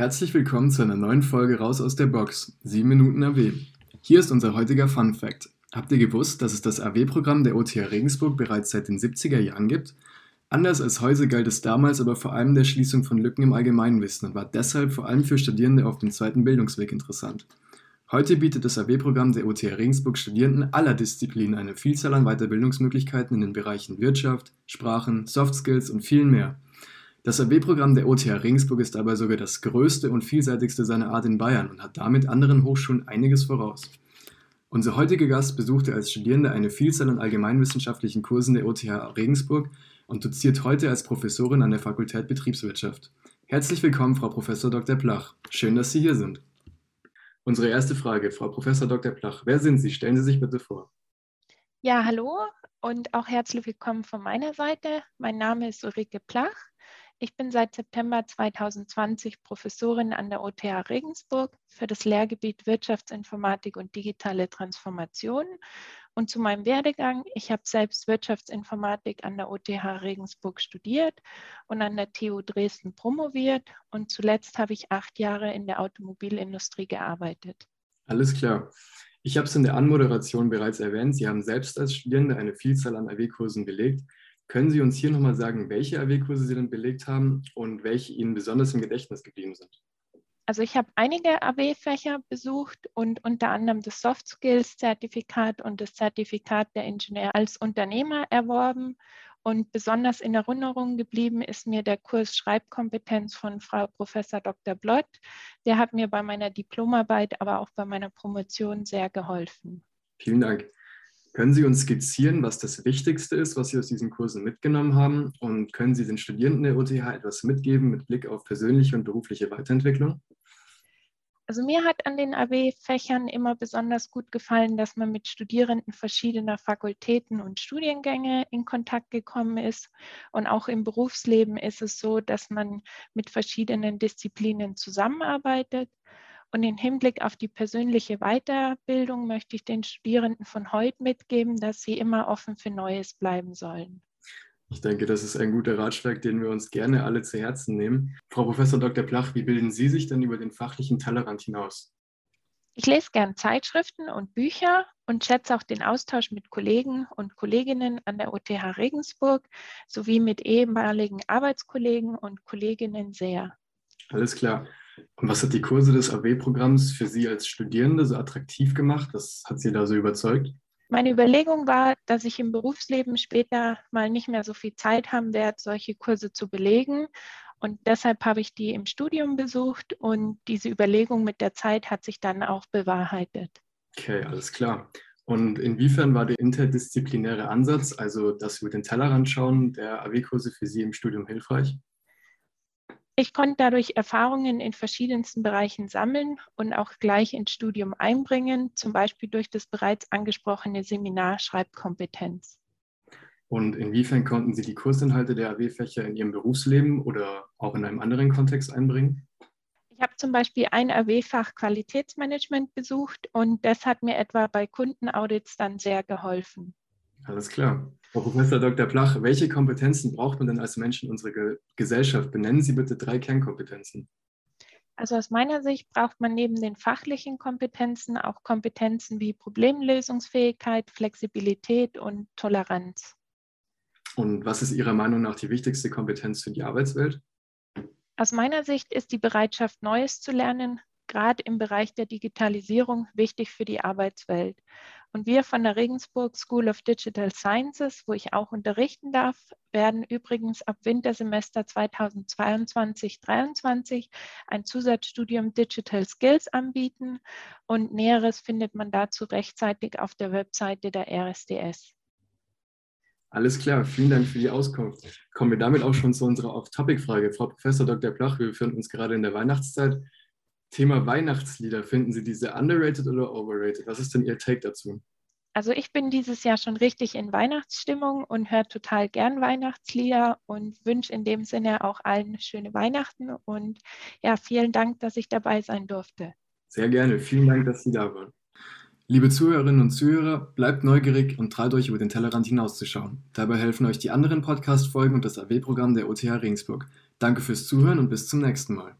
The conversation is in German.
Herzlich willkommen zu einer neuen Folge Raus aus der Box, 7 Minuten AW. Hier ist unser heutiger Fun Fact. Habt ihr gewusst, dass es das AW-Programm der OTH Regensburg bereits seit den 70er Jahren gibt? Anders als heute galt es damals aber vor allem der Schließung von Lücken im Allgemeinwissen und war deshalb vor allem für Studierende auf dem zweiten Bildungsweg interessant. Heute bietet das AW-Programm der OTH Regensburg Studierenden aller Disziplinen eine Vielzahl an Weiterbildungsmöglichkeiten in den Bereichen Wirtschaft, Sprachen, Soft Skills und viel mehr. Das AB-Programm der OTH Regensburg ist dabei sogar das größte und vielseitigste seiner Art in Bayern und hat damit anderen Hochschulen einiges voraus. Unser heutiger Gast besuchte als Studierende eine Vielzahl an allgemeinwissenschaftlichen Kursen der OTH Regensburg und doziert heute als Professorin an der Fakultät Betriebswirtschaft. Herzlich willkommen, Frau Prof. Dr. Plach. Schön, dass Sie hier sind. Unsere erste Frage, Frau Prof. Dr. Plach, wer sind Sie? Stellen Sie sich bitte vor. Ja, hallo und auch herzlich willkommen von meiner Seite. Mein Name ist Ulrike Plach. Ich bin seit September 2020 Professorin an der OTH Regensburg für das Lehrgebiet Wirtschaftsinformatik und digitale Transformation. Und zu meinem Werdegang, ich habe selbst Wirtschaftsinformatik an der OTH Regensburg studiert und an der TU Dresden promoviert. Und zuletzt habe ich acht Jahre in der Automobilindustrie gearbeitet. Alles klar. Ich habe es in der Anmoderation bereits erwähnt. Sie haben selbst als Studierende eine Vielzahl an AW-Kursen belegt. Können Sie uns hier nochmal sagen, welche AW-Kurse Sie denn belegt haben und welche Ihnen besonders im Gedächtnis geblieben sind? Also ich habe einige AW-Fächer besucht und unter anderem das Soft Skills-Zertifikat und das Zertifikat der Ingenieur als Unternehmer erworben. Und besonders in Erinnerung geblieben ist mir der Kurs Schreibkompetenz von Frau Professor Dr. Blott. Der hat mir bei meiner Diplomarbeit, aber auch bei meiner Promotion sehr geholfen. Vielen Dank. Können Sie uns skizzieren, was das Wichtigste ist, was Sie aus diesen Kursen mitgenommen haben? Und können Sie den Studierenden der OTH etwas mitgeben mit Blick auf persönliche und berufliche Weiterentwicklung? Also mir hat an den AW-Fächern immer besonders gut gefallen, dass man mit Studierenden verschiedener Fakultäten und Studiengänge in Kontakt gekommen ist. Und auch im Berufsleben ist es so, dass man mit verschiedenen Disziplinen zusammenarbeitet. Und im Hinblick auf die persönliche Weiterbildung möchte ich den Studierenden von heute mitgeben, dass sie immer offen für Neues bleiben sollen. Ich denke, das ist ein guter Ratschlag, den wir uns gerne alle zu Herzen nehmen. Frau Professor Dr. Plach, wie bilden Sie sich denn über den fachlichen Tellerrand hinaus? Ich lese gern Zeitschriften und Bücher und schätze auch den Austausch mit Kollegen und Kolleginnen an der OTH Regensburg sowie mit ehemaligen Arbeitskollegen und Kolleginnen sehr. Alles klar. Und was hat die Kurse des AW-Programms für Sie als Studierende so attraktiv gemacht? Was hat Sie da so überzeugt? Meine Überlegung war, dass ich im Berufsleben später mal nicht mehr so viel Zeit haben werde, solche Kurse zu belegen. Und deshalb habe ich die im Studium besucht und diese Überlegung mit der Zeit hat sich dann auch bewahrheitet. Okay, alles klar. Und inwiefern war der interdisziplinäre Ansatz, also das über den Tellerrand schauen, der AW-Kurse für Sie im Studium hilfreich? Ich konnte dadurch Erfahrungen in verschiedensten Bereichen sammeln und auch gleich ins Studium einbringen, zum Beispiel durch das bereits angesprochene Seminar Schreibkompetenz. Und inwiefern konnten Sie die Kursinhalte der AW-Fächer in Ihrem Berufsleben oder auch in einem anderen Kontext einbringen? Ich habe zum Beispiel ein AW-Fach Qualitätsmanagement besucht und das hat mir etwa bei Kundenaudits dann sehr geholfen. Alles klar. Frau Professor Dr. Plach, welche Kompetenzen braucht man denn als Mensch in unserer Gesellschaft? Benennen Sie bitte drei Kernkompetenzen. Also aus meiner Sicht braucht man neben den fachlichen Kompetenzen auch Kompetenzen wie Problemlösungsfähigkeit, Flexibilität und Toleranz. Und was ist Ihrer Meinung nach die wichtigste Kompetenz für die Arbeitswelt? Aus meiner Sicht ist die Bereitschaft, Neues zu lernen, gerade im Bereich der Digitalisierung wichtig für die Arbeitswelt. Und wir von der Regensburg School of Digital Sciences, wo ich auch unterrichten darf, werden übrigens ab Wintersemester 2022-23 ein Zusatzstudium Digital Skills anbieten. Und Näheres findet man dazu rechtzeitig auf der Webseite der RSDS. Alles klar, vielen Dank für die Auskunft. Kommen wir damit auch schon zu unserer Off-Topic-Frage. Frau Professor Dr. Plach, wir befinden uns gerade in der Weihnachtszeit. Thema Weihnachtslieder, finden Sie diese underrated oder overrated? Was ist denn Ihr Take dazu? Also ich bin dieses Jahr schon richtig in Weihnachtsstimmung und höre total gern Weihnachtslieder und wünsche in dem Sinne auch allen schöne Weihnachten und ja, vielen Dank, dass ich dabei sein durfte. Sehr gerne, vielen Dank, dass Sie da waren. Liebe Zuhörerinnen und Zuhörer, bleibt neugierig und traut euch über den Tellerrand hinauszuschauen. Dabei helfen euch die anderen Podcast-Folgen und das AW-Programm der OTH Regensburg. Danke fürs Zuhören und bis zum nächsten Mal.